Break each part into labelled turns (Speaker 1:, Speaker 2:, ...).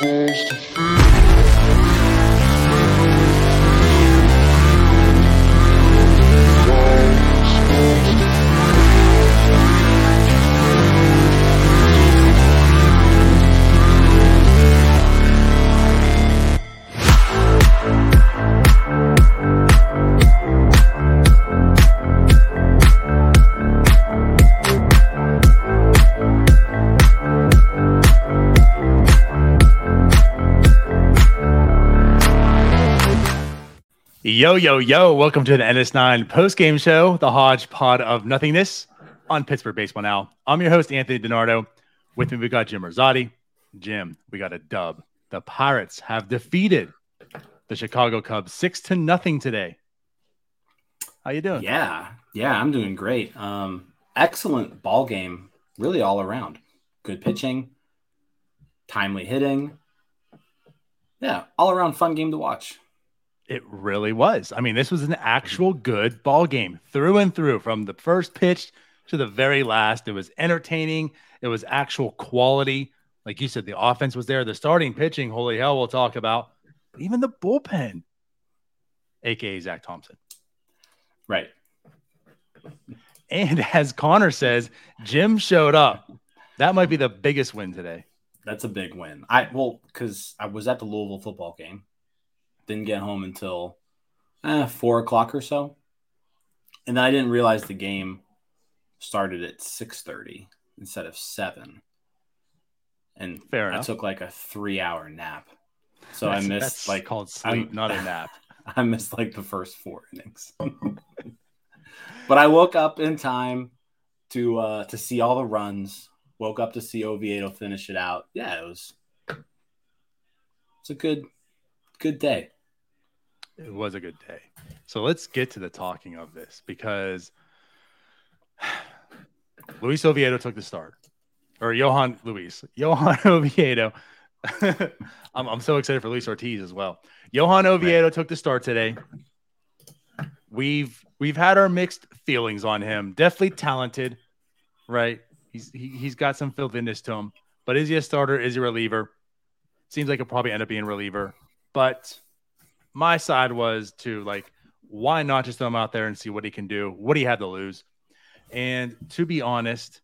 Speaker 1: Yo, yo, yo. Welcome to the NS9 post game show, the hodgepod of nothingness on Pittsburgh Baseball Now. I'm your host, Anthony DiNardo. With me, we got Jim Rosati. Jim, we got a dub. The Pirates have defeated the Chicago Cubs six to nothing today. How you doing?
Speaker 2: Yeah, yeah, I'm doing great. Um, excellent ball game, really all around. Good pitching, timely hitting. Yeah, all around fun game to watch.
Speaker 1: It really was. I mean, this was an actual good ball game through and through from the first pitch to the very last. It was entertaining. It was actual quality. Like you said, the offense was there. The starting pitching, holy hell, we'll talk about. But Even the bullpen, aka Zach Thompson.
Speaker 2: Right.
Speaker 1: And as Connor says, Jim showed up. That might be the biggest win today.
Speaker 2: That's a big win. I well, because I was at the Louisville football game didn't get home until eh, four o'clock or so, and then I didn't realize the game started at six thirty instead of seven. And
Speaker 1: Fair
Speaker 2: I
Speaker 1: enough.
Speaker 2: took like a three-hour nap, so
Speaker 1: That's-
Speaker 2: I missed
Speaker 1: that's
Speaker 2: like
Speaker 1: called sleep,
Speaker 2: I'm-
Speaker 1: not a nap.
Speaker 2: I missed like the first four innings. but I woke up in time to uh to see all the runs. Woke up to see Oviedo finish it out. Yeah, it was it's a good good day.
Speaker 1: It was a good day. So let's get to the talking of this because Luis Oviedo took the start, or Johan Luis, Johan Oviedo. I'm, I'm so excited for Luis Ortiz as well. Johan Oviedo took the start today. We've we've had our mixed feelings on him. Definitely talented, right? He's he, he's got some filthiness to him. But is he a starter? Is he a reliever? Seems like he'll probably end up being a reliever. But my side was to like, why not just throw him out there and see what he can do? What he had to lose? And to be honest,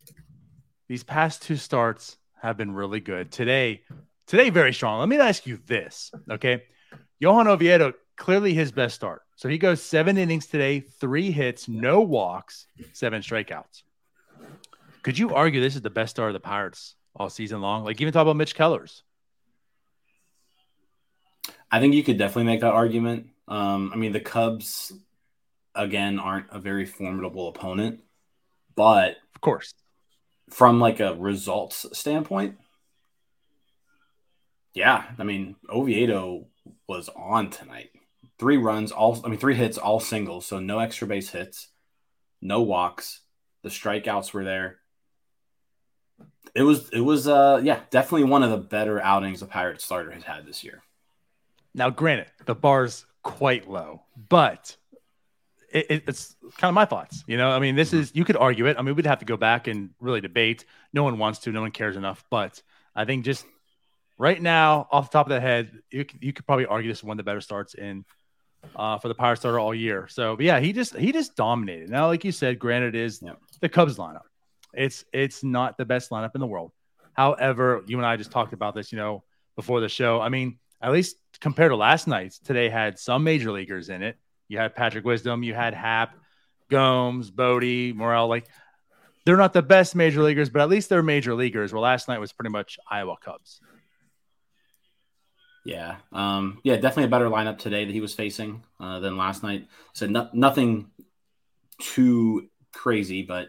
Speaker 1: these past two starts have been really good. Today, today very strong. Let me ask you this, okay? Johan Oviedo clearly his best start. So he goes seven innings today, three hits, no walks, seven strikeouts. Could you argue this is the best start of the Pirates all season long? Like even talk about Mitch Kellers.
Speaker 2: I think you could definitely make that argument. Um, I mean, the Cubs again aren't a very formidable opponent, but
Speaker 1: Of course.
Speaker 2: from like a results standpoint, yeah, I mean, Oviedo was on tonight. Three runs, all I mean, three hits, all singles, so no extra base hits, no walks. The strikeouts were there. It was, it was, uh, yeah, definitely one of the better outings a Pirate starter has had this year.
Speaker 1: Now, granted, the bar's quite low, but it, it- it's kind of my thoughts. You know, I mean, this is you could argue it. I mean, we'd have to go back and really debate. No one wants to. No one cares enough. But I think just right now, off the top of the head, you could, you could probably argue this is one of the better starts in uh, for the Pirate starter all year. So, but yeah, he just he just dominated. Now, like you said, granted, it is
Speaker 2: Yep.
Speaker 1: the Cubs lineup. It's it's not the best lineup in the world. However, you and I just talked about this, you know, before the show. I mean, at least compared to last night's, today had some major leaguers in it. You had Patrick Wisdom, you had Happ, Gomes, Bote, Morel. Like they're not the best major leaguers, but at least they're major leaguers. Well, last night was pretty much Iowa Cubs.
Speaker 2: Yeah, um, yeah, definitely a better lineup today that he was facing uh, than last night. So no, nothing too crazy, but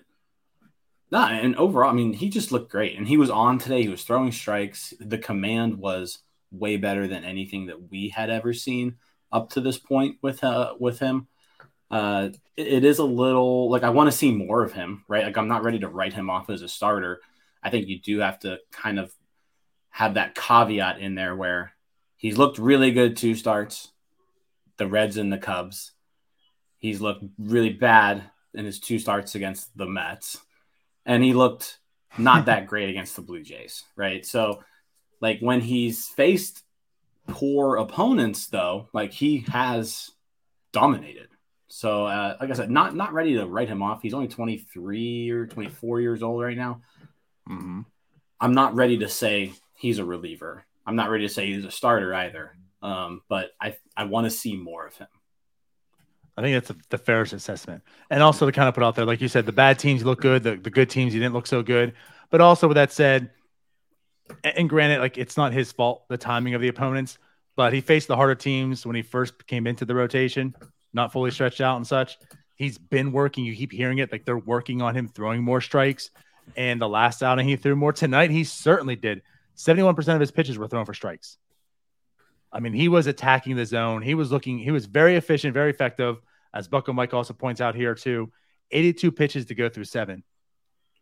Speaker 2: nah. And overall, I mean, he just looked great, and he was on today. He was throwing strikes. The command was way better than anything that we had ever seen up to this point with uh, with him. Uh, it- it is a little like I want to see more of him, right? Like I'm not ready to write him off as a starter. I think you do have to kind of have that caveat in there where he's looked really good two starts, the Reds and the Cubs. He's looked really bad in his two starts against the Mets, and he looked not that great against the Blue Jays, right? So Like when he's faced poor opponents, though, like he has dominated. So, uh, like I said, not not ready to write him off. He's only 23 or 24 years old right now.
Speaker 1: Mm-hmm.
Speaker 2: I'm not ready to say he's a reliever. I'm not ready to say he's a starter either. Um, but I I want to see more of him.
Speaker 1: I think that's a, the fairest assessment. And also to kind of put out there, like you said, the bad teams look good, the, the good teams you didn't look so good. But also with that said, and granted, like it's not his fault, the timing of the opponents, but he faced the harder teams when he first came into the rotation, not fully stretched out and such. He's been working. You keep hearing it, like they're working on him throwing more strikes. And the last outing he threw more tonight, he certainly did. 71% of his pitches were thrown for strikes. I mean, he was attacking the zone. He was looking, he was very efficient, very effective. As Bucko Mike also points out here, too 82 pitches to go through 7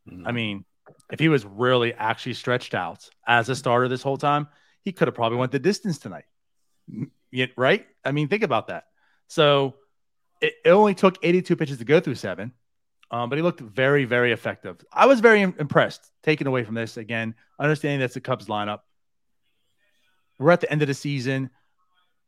Speaker 1: mm-hmm. I mean, if he was really actually stretched out as a starter this whole time, he could have probably went the distance tonight. Right? I mean, think about that. So it, it only took 82 pitches to go through seven, um, but he looked very, very effective. I was very impressed, taken away from this again, understanding that's the Cubs lineup. We're at the end of the season.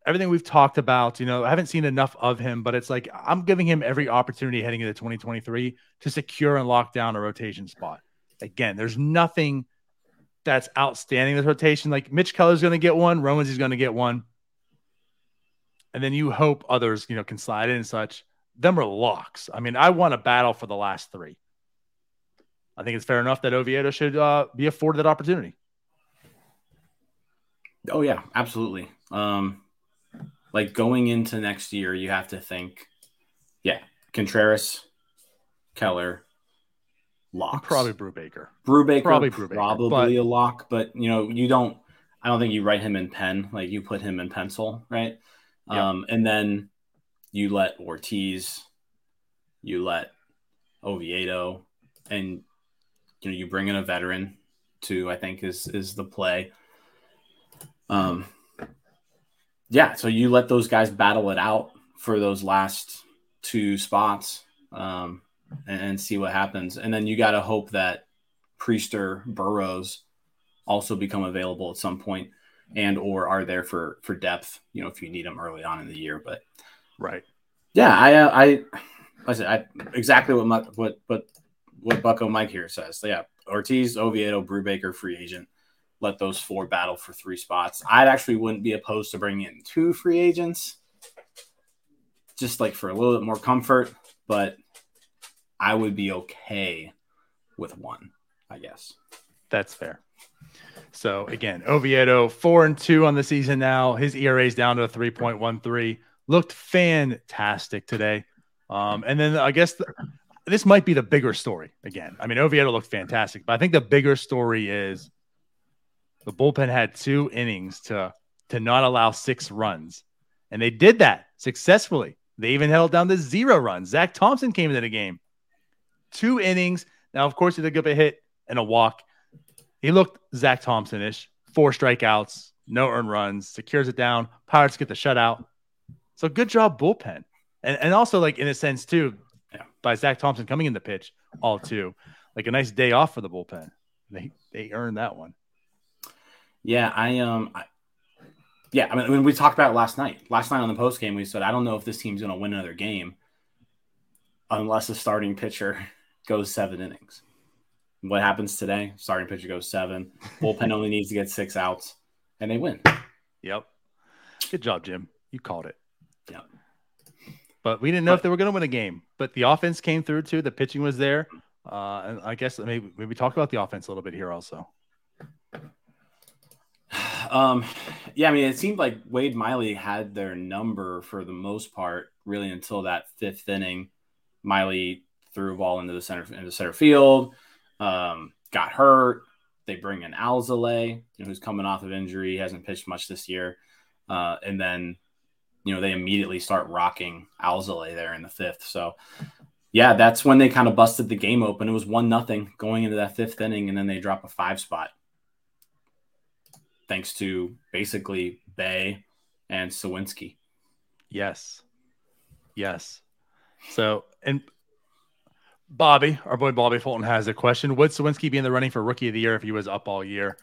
Speaker 1: Everything we've talked about, you know, I haven't seen enough of him, but it's like I'm giving him every opportunity heading into 2023 to secure and lock down a rotation spot. Again, there's nothing that's outstanding this rotation. Like Mitch Keller's going to get one, Romans is going to get one, and then you hope others, you know, can slide in and such. Them are locks. I mean, I want a battle for the last three. I think it's fair enough that Oviedo should uh, be afforded that opportunity.
Speaker 2: Oh yeah, absolutely. Um, like going into next year, you have to think, yeah, Contreras, Keller, locks.
Speaker 1: Probably Brubaker.
Speaker 2: Brubaker, probably Brubaker, probably but... a lock, but you know, you don't. I don't think you write him in pen. Like you put him in pencil, right? Yep. Um, and then you let Ortiz, you let Oviedo, and you know you bring in a veteran too. I think is is the play. Um, yeah. So you let those guys battle it out for those last two spots. Um, and, see what happens. And then you got to hope that Priester Burrows also become available at some point and or are there for for depth you know if you need them early on in the year. But
Speaker 1: right.
Speaker 2: Yeah i uh, i i said I, exactly what my, what what what bucko mike here says. Yeah ortiz oviedo brubaker free agent. Let those four battle for three spots. I actually wouldn't be opposed to bringing in two free agents just like for a little bit more comfort but I would be okay with one, I guess.
Speaker 1: That's fair. So again, Oviedo four and two on the season now. His ERA is down to a 3.13. Looked fantastic today. Um, and then I guess the, this might be the bigger story again. I mean, Oviedo looked fantastic, but I think the bigger story is the bullpen had two innings to to not allow six runs, and they did that successfully. They even held down to zero runs. Zach Thompson came into the game two innings. Now, of course, he did give a hit and a walk. He looked Zach Thompson ish. Four strikeouts, no earned runs, secures it down. Pirates get the shutout. So good job, bullpen. And, and also, like, in a sense, too, by Zach Thompson coming in the pitch, all two. Like a nice day off for the bullpen. They they earned that one.
Speaker 2: Yeah, I um I, yeah, I mean, when we talked about last night. Last night on the post game, we said I don't know if this team's going to win another game unless a starting pitcher goes seven innings. What happens today? Starting pitcher goes seven. Bullpen only needs to get six outs, and they win.
Speaker 1: Yep. Good job, Jim. You called it.
Speaker 2: Yep.
Speaker 1: But we didn't know but, if they were going to win a game. But the offense came through too. The pitching was there. Uh, and I guess maybe maybe talk about the offense a little bit here also.
Speaker 2: Um, yeah, I mean, it seemed like Wade Miley had their number for the most part, really until that fifth inning. Miley threw a ball into the center into center field, um, got hurt. They bring in Alzolay, you know, who's coming off of injury, hasn't pitched much this year, uh, and then you know they immediately start rocking Alzolay there in the fifth. So yeah, that's when they kind of busted the game open. It was one nothing going into that fifth inning, and then they drop a five spot, thanks to basically Bae and Suwinski.
Speaker 1: Yes, yes. So and Bobby, our boy Bobby Fulton has a question. Would Suwinski be in the running for rookie of the year if he was up all year?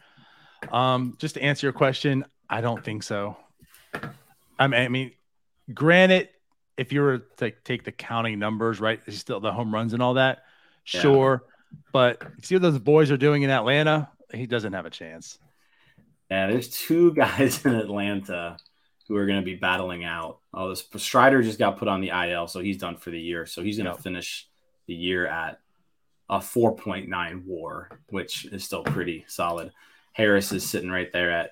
Speaker 1: Um, just to answer your question, I don't think so. I mean, I mean, granted, if you were to take the counting numbers, right, still the home runs and all that,
Speaker 2: Yeah.
Speaker 1: sure. But see what those boys are doing in Atlanta, he doesn't have a chance.
Speaker 2: Yeah, there's two guys in Atlanta who are going to be battling out. Oh, this Strider just got put on the IL, so he's done for the year. So he's going to
Speaker 1: Yep.
Speaker 2: finish the year at a 4.9 WAR, which is still pretty solid. Harris is sitting right there at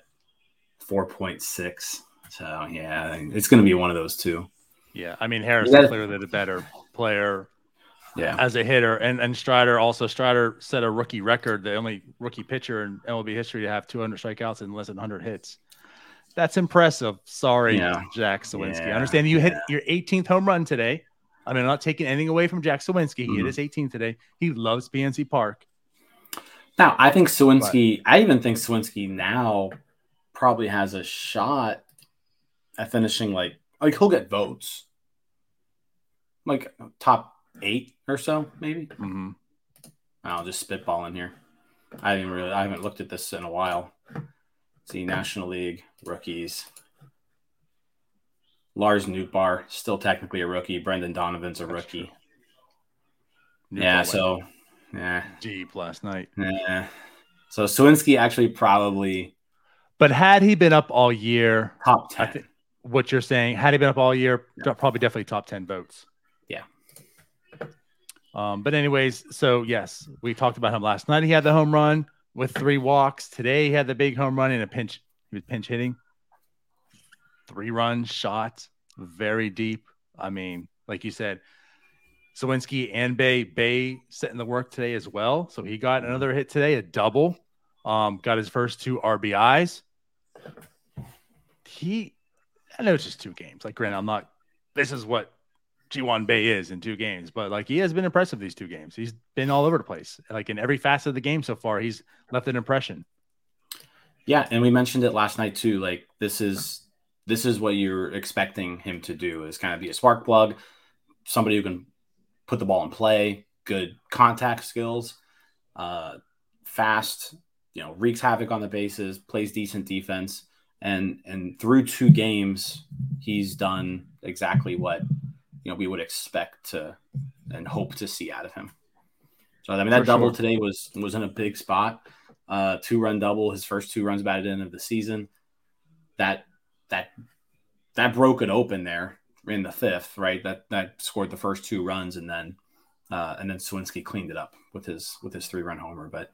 Speaker 2: 4.6. So yeah, it's going to be one of those two.
Speaker 1: Yeah, I mean Harris
Speaker 2: Yeah.
Speaker 1: is clearly the better player
Speaker 2: Yeah,
Speaker 1: as a hitter, and and Strider also Strider set a rookie record, the only rookie pitcher in MLB history to have 200 strikeouts and less than 100 hits. That's impressive. Sorry,
Speaker 2: Yeah.
Speaker 1: Jack Suwinski. I understand you hit
Speaker 2: yeah.
Speaker 1: your 18th home run today. I mean, I'm not taking anything away from Jack Suwinski. He hit
Speaker 2: Mhm.
Speaker 1: his 18th today. He loves PNC Park.
Speaker 2: Now, I think Suwinski, I even think Suwinski now probably has a shot at finishing like like he'll get votes. Like top eight or so, maybe.
Speaker 1: Mhm.
Speaker 2: I'll just spitball in here. I haven't really I haven't looked at this in a while. See National League rookies. Lars Nootbaar, still technically a rookie. Brendan Donovan's a
Speaker 1: That's
Speaker 2: rookie. Yeah, so yeah.
Speaker 1: deep last night.
Speaker 2: Yeah. So Suwinski actually probably
Speaker 1: But had he been up all year,
Speaker 2: top
Speaker 1: I
Speaker 2: 10.
Speaker 1: think what you're saying, had he been up all year, probably definitely top 10 votes.
Speaker 2: Yeah.
Speaker 1: Um, but anyways, so yes, we talked about him last night. He had the home run with three walks. Today he had the big home run in a pinch. He was pinch hitting. Three run shot, very deep. I mean, like you said, Suwinski and Bae Bae setting the work today as well. So he got another hit today, a double. Um, got his first two RBIs. He, I know it's just two games. Like, granted, I'm not. This is what Ji-hwan Bae is in two games, but like he has been impressive these two games. He's been all over the place. Like in every facet of the game so far, he's left an impression.
Speaker 2: Yeah, and we mentioned it last night too. Like this is this is what you're expecting him to do is kind of be a spark plug, somebody who can put the ball in play, good contact skills, uh, fast, you know, wreaks havoc on the bases, plays decent defense, and and through two games, he's done exactly what you know we would expect to and hope to see out of him. So I mean that
Speaker 1: For
Speaker 2: double
Speaker 1: sure.
Speaker 2: today was was in a big spot uh, two run double, his first two runs batted in of the season. That that that broke it open there in the fifth, right? That that scored the first two runs, and then uh, and then Suwinski cleaned it up with his with his three run homer. But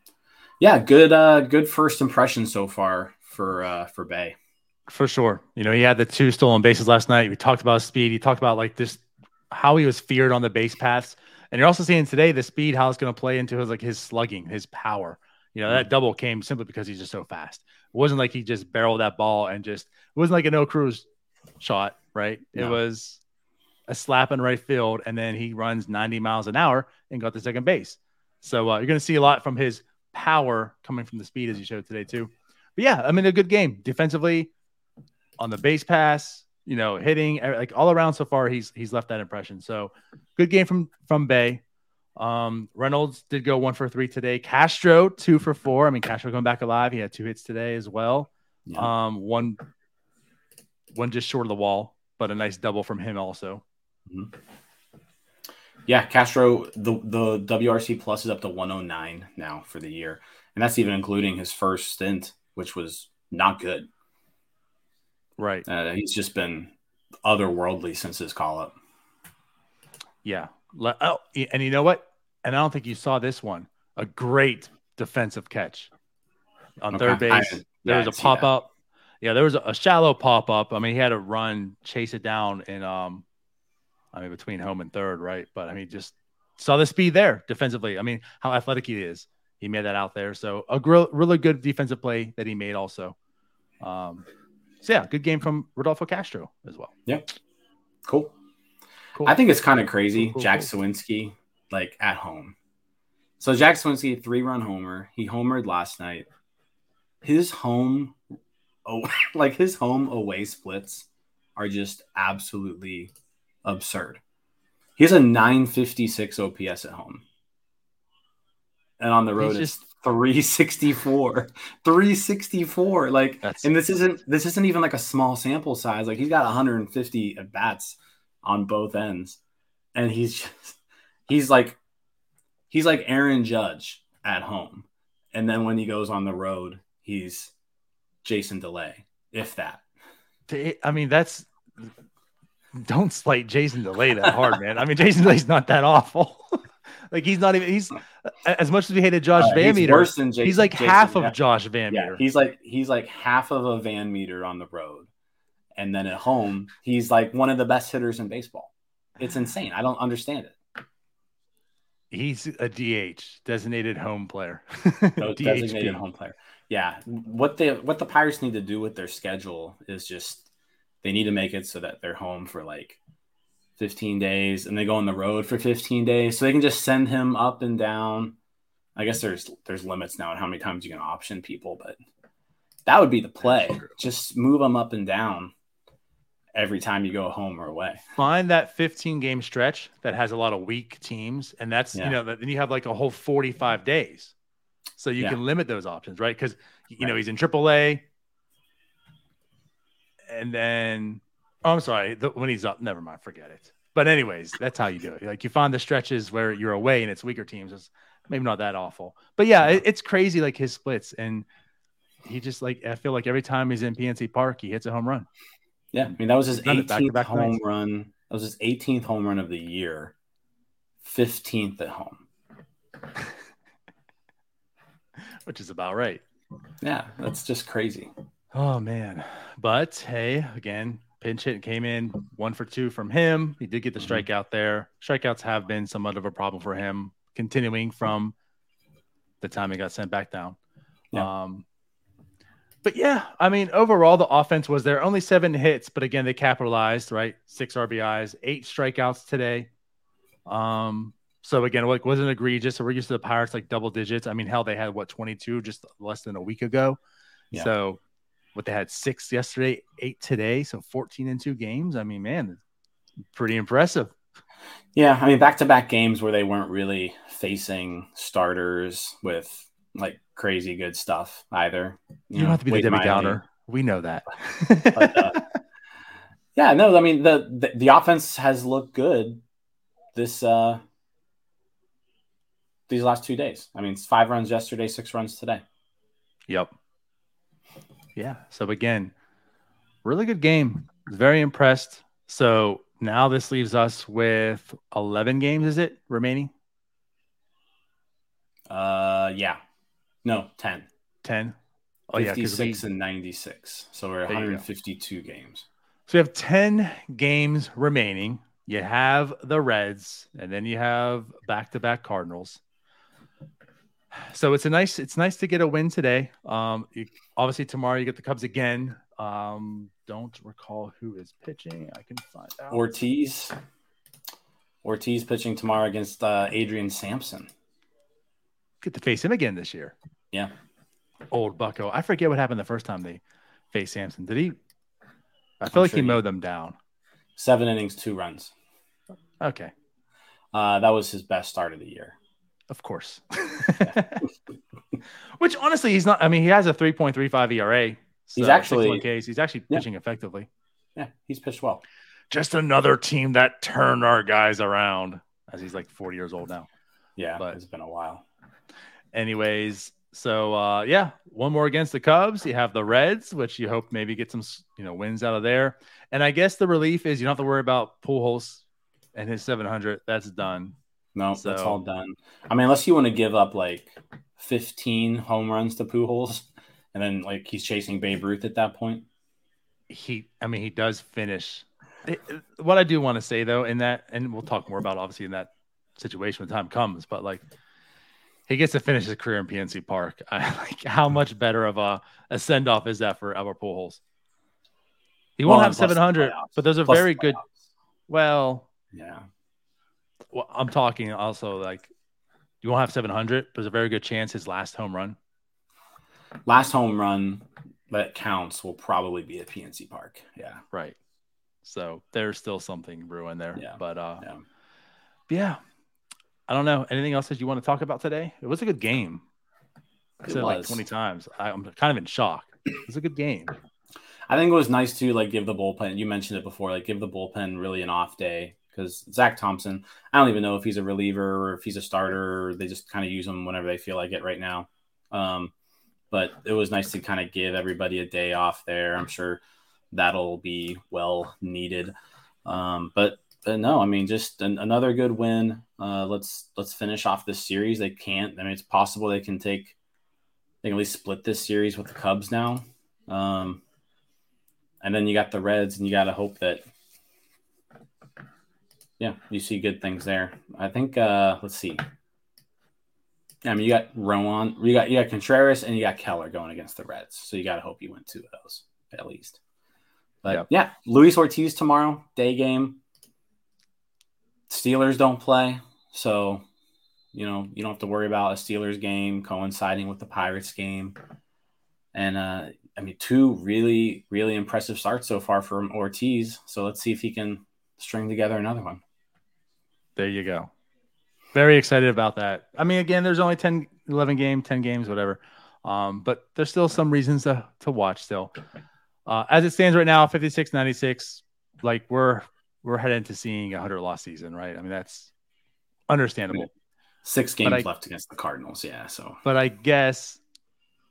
Speaker 2: yeah, good uh, good first impression so far for uh, for Bae.
Speaker 1: For sure. You know, he had the two stolen bases last night. We talked about speed. He talked about like this how he was feared on the base paths. And you're also seeing today the speed, how it's going to play into his like his slugging, his power. You know, that double came simply because he's just so fast. It wasn't like he just barreled that ball and just it wasn't like a no cruise shot, right? It was a slap in right field, and then he runs 90 miles an hour and got to second base. So uh, you're going to see a lot from his power coming from the speed as you showed today too. But yeah, I mean a good game defensively on the base pass, you know, hitting like all around so far. He's he's left that impression. So good game from from Bae. Um, Reynolds did go one for three today. Castro two for four. I mean Castro coming back alive. He had two hits today as well.
Speaker 2: Yeah.
Speaker 1: Um, one one just short of the wall, but a nice double from him also.
Speaker 2: Yeah, Castro, the the WRC plus is up to 109 now for the year, and that's even including his first stint, which was not good.
Speaker 1: Right.
Speaker 2: Uh, he's just been otherworldly since his call up.
Speaker 1: Yeah. Oh, and you know what? And I don't think you saw this one. A great defensive catch on
Speaker 2: Okay.
Speaker 1: third base.
Speaker 2: didn't-
Speaker 1: there
Speaker 2: yeah,
Speaker 1: was a pop
Speaker 2: that.
Speaker 1: up. Yeah, there was a, a shallow pop up. I mean, he had to run, chase it down in um I mean between home and third, right? But I mean just saw the speed there defensively. I mean, how athletic he is. He made that out there. So a gr- really good defensive play that he made also. Um so yeah, good game from Rodolfo Castro as well.
Speaker 2: Yeah, cool.
Speaker 1: Cool.
Speaker 2: I think it's kind of crazy,
Speaker 1: Cool, cool,
Speaker 2: Jack
Speaker 1: cool.
Speaker 2: Suwinski, like at home. So Jack Suwinski, three run homer. He homered last night. His home, oh, like his home away splits are just absolutely absurd. He has a 956 OPS at home. And on the road,
Speaker 1: He's
Speaker 2: it's
Speaker 1: just-
Speaker 2: 364. 364. Like,
Speaker 1: That's-
Speaker 2: and this isn't this isn't even like a small sample size. Like he's got 150 at bats on both ends. And he's just he's like he's like Aaron Judge at home. And then when he goes on the road, he's Jason Delay, if that.
Speaker 1: I mean, that's don't slight Jason Delay that hard, man. I mean, Jason Delay's not that awful. like he's not even he's as much as we hated Josh
Speaker 2: Uh,
Speaker 1: Van
Speaker 2: he's
Speaker 1: Meter,
Speaker 2: worse than Jason.
Speaker 1: he's like
Speaker 2: Jason,
Speaker 1: half of
Speaker 2: yeah.
Speaker 1: Josh Van
Speaker 2: Yeah,
Speaker 1: Meter.
Speaker 2: he's like he's like half of a Van Meter on the road, and then at home he's like one of the best hitters in baseball. It's insane. I don't understand it.
Speaker 1: He's a DH, designated home player.
Speaker 2: Oh,
Speaker 1: no
Speaker 2: designated home player. Yeah, what they what the Pirates need to do with their schedule is just they need to make it so that they're home for like 15 days and they go on the road for 15 days so they can just send him up and down. I guess there's there's limits now on how many times you can option people, but that would be the play. Just move them up and down every time you go home or away.
Speaker 1: Find that 15 game stretch that has a lot of weak teams, and that's
Speaker 2: Yeah.
Speaker 1: you know then you have like a whole 45 days, so you
Speaker 2: Yeah.
Speaker 1: can limit those options, right? Because you know he's in AAA, and then oh, I'm sorry, the, when he's up, never mind, forget it. But anyways, that's how you do it. Like you find the stretches where you're away and it's weaker teams. It's maybe not that awful, but yeah, it, it's crazy like his splits and. He just like I feel like every time he's in PNC Park, he hits a home run.
Speaker 2: Yeah, I mean that was his
Speaker 1: He's done
Speaker 2: 18th home
Speaker 1: nights.
Speaker 2: run. That was his 18th home run of the year. 15th at home.
Speaker 1: which is about right.
Speaker 2: Yeah, that's just crazy.
Speaker 1: Oh man. But hey, again, pinch hit came in one for two from him. He did get the
Speaker 2: Mhm.
Speaker 1: strikeout there. Strikeouts have been somewhat of a problem for him, continuing from the time he got sent back down.
Speaker 2: Yeah.
Speaker 1: Um but yeah, I mean, overall the offense was there. Only seven hits, but again, they capitalized, right? Six RBIs, eight strikeouts today. Um, so again, like wasn't egregious. So we're used to the Pirates like double digits. I mean, hell, they had what 22 just less than a week ago.
Speaker 2: Yeah.
Speaker 1: So what they had six yesterday, eight today, so 14 in two games. I mean, man, pretty impressive.
Speaker 2: Yeah, I mean back to back games where they weren't really facing starters with like crazy good stuff either.
Speaker 1: You, don't have to be the Debbie. Downer. We know that.
Speaker 2: But, uh, Yeah, no, I mean the, the the offense has looked good this uh these last two days. I mean, it's five runs yesterday, six runs today.
Speaker 1: Yep. Yeah. So again, really good game. Very impressed. So now this leaves us with 11 games, is it remaining?
Speaker 2: Uh, yeah, no, 10.
Speaker 1: 10. Oh, yeah. Because we,
Speaker 2: 56 and 96. So we're
Speaker 1: There you
Speaker 2: 152 games.
Speaker 1: so we have 10 games remaining. You have the Reds, and then you have back to back Cardinals. So it's a nice, it's nice to get a win today. Um, you, obviously tomorrow you get the Cubs again. Um, don't recall who is pitching. I can find out.
Speaker 2: Ortiz. Ortiz pitching tomorrow against uh, Adrian Sampson.
Speaker 1: Get to face him again this year.
Speaker 2: Yeah.
Speaker 1: Old Bucko. I forget what happened the first time they faced Sampson. Did he? I
Speaker 2: I'm
Speaker 1: feel like
Speaker 2: sure
Speaker 1: he
Speaker 2: he-
Speaker 1: mowed them down.
Speaker 2: Seven innings, two runs.
Speaker 1: Okay,
Speaker 2: Uh, that was his best start of the year.
Speaker 1: of course. Which honestly, he's not. I mean, he has a 3.35 ERA.
Speaker 2: He's actually-
Speaker 1: 61 Ks. He's actually
Speaker 2: Yeah.
Speaker 1: pitching effectively.
Speaker 2: Yeah, he's pitched well.
Speaker 1: Just another team that turned our guys around, as he's like 40 years old now.
Speaker 2: Yeah,
Speaker 1: But-
Speaker 2: it's been a while.
Speaker 1: Anyways, so uh, yeah, one more against the Cubs. You have the Reds, which you hope maybe get some you know wins out of there. And I guess the relief is you don't have to worry about Pujols and his 700. That's done.
Speaker 2: No, that's all done. I mean, unless you want to give up like 15 home runs to Pujols, and then like he's chasing Babe Ruth at that point.
Speaker 1: He, I mean, he does finish. what I do want to say though, in that, and we'll talk more about obviously in that situation when time comes, but like he gets to finish his career in PNC Park. I like how much better of a, a send off is that for Albert Pujols? He won't
Speaker 2: Well,
Speaker 1: have
Speaker 2: and plus the
Speaker 1: 700, but there's a very good. Well,
Speaker 2: Yeah.
Speaker 1: well, I'm talking also like you won't have 700, but there's a very good chance his last home run.
Speaker 2: Last home run that counts will probably be at PNC Park. Yeah.
Speaker 1: Right. So there's still something brewing there.
Speaker 2: Yeah.
Speaker 1: But uh,
Speaker 2: Yeah.
Speaker 1: yeah. I don't know. Anything else that you want to talk about today? It was a good game. I said like 20 times. I, I'm kind of in shock. It was a good game.
Speaker 2: I think it was nice to like give the bullpen. You mentioned it before, like give the bullpen really an off day because Zach Thompson. I don't even know if he's a reliever or if he's a starter. They just kind of use him whenever they feel like it right now. Um, but it was nice to kind of give everybody a day off there. I'm sure that'll be well needed. Um, but, but no, I mean, just an, another good win. Uh, let's let's finish off this series. They can't. I mean, it's possible they can take. They can at least split this series with the Cubs now. Um, and then you got the Reds, and you got to hope that, yeah, you see good things there. I think. Uh, let's see. I mean, you got Rowan, you got you got Contreras, and you got Keller going against the Reds. So you got to hope you win two of those at least. But yep. yeah, Luis Ortiz tomorrow, day game. Steelers don't play, so you know you don't have to worry about a Steelers game coinciding with the Pirates game. And uh, I mean, two really, really impressive starts so far from Ortiz. So let's see if he can string together another one.
Speaker 1: There you go. Very excited about that. I mean, again, there's only 10, 11 game, 10 games, whatever. Um, but there's still some reasons to, to watch still. Uh, as it stands right now, 56 96, like we're we're heading to seeing a 100 loss season, right? I mean, that's understandable.
Speaker 2: Six games I, left against the Cardinals, yeah. So,
Speaker 1: but I guess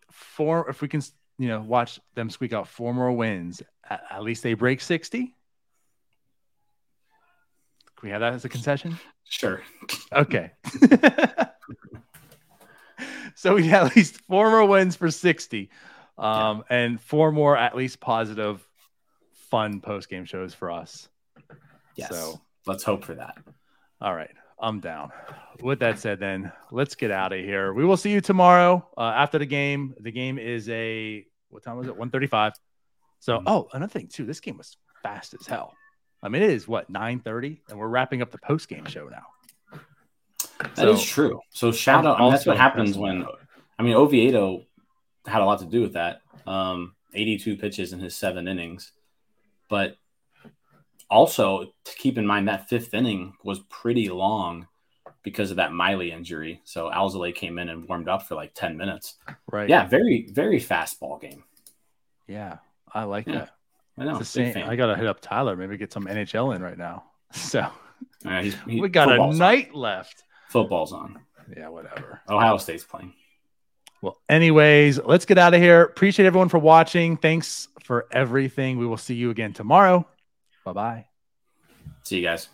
Speaker 1: four, if we can you know, watch them squeak out four more wins. At, at least they break 60. Can we have that as a concession?
Speaker 2: Sure.
Speaker 1: Okay. so we had at least four more wins for 60. Um, yeah. and four more at least positive, fun post game shows for us.
Speaker 2: Yes. So let's hope for that.
Speaker 1: All right. I'm down. With that said, then let's get out of here. We will see you tomorrow uh, after the game. The game is a what time was it? 135. So, mm-hmm. oh, another thing too. This game was fast as hell. I mean, it is what 9:30, and we're wrapping up the post game show now.
Speaker 2: That so, is true. So shout out. I mean, that's what happens when. I mean, Oviedo had a lot to do with that. Um, 82 pitches in his seven innings, but also to keep in mind that fifth inning was pretty long because of that Miley injury. So Alzolay came in and warmed up for like 10 minutes.
Speaker 1: Right.
Speaker 2: Yeah, very, very fast ball game.
Speaker 1: Yeah, I like
Speaker 2: yeah.
Speaker 1: that.
Speaker 2: I know.
Speaker 1: Same, I gotta hit up Tyler, maybe get some NHL in right now. So
Speaker 2: uh, he's, he,
Speaker 1: we got a night on. left.
Speaker 2: Football's on.
Speaker 1: Yeah, whatever.
Speaker 2: Ohio State's playing.
Speaker 1: Well, anyways, let's get out of here. Appreciate everyone for watching. Thanks for everything. We will see you again tomorrow. Bye bye.
Speaker 2: See you guys.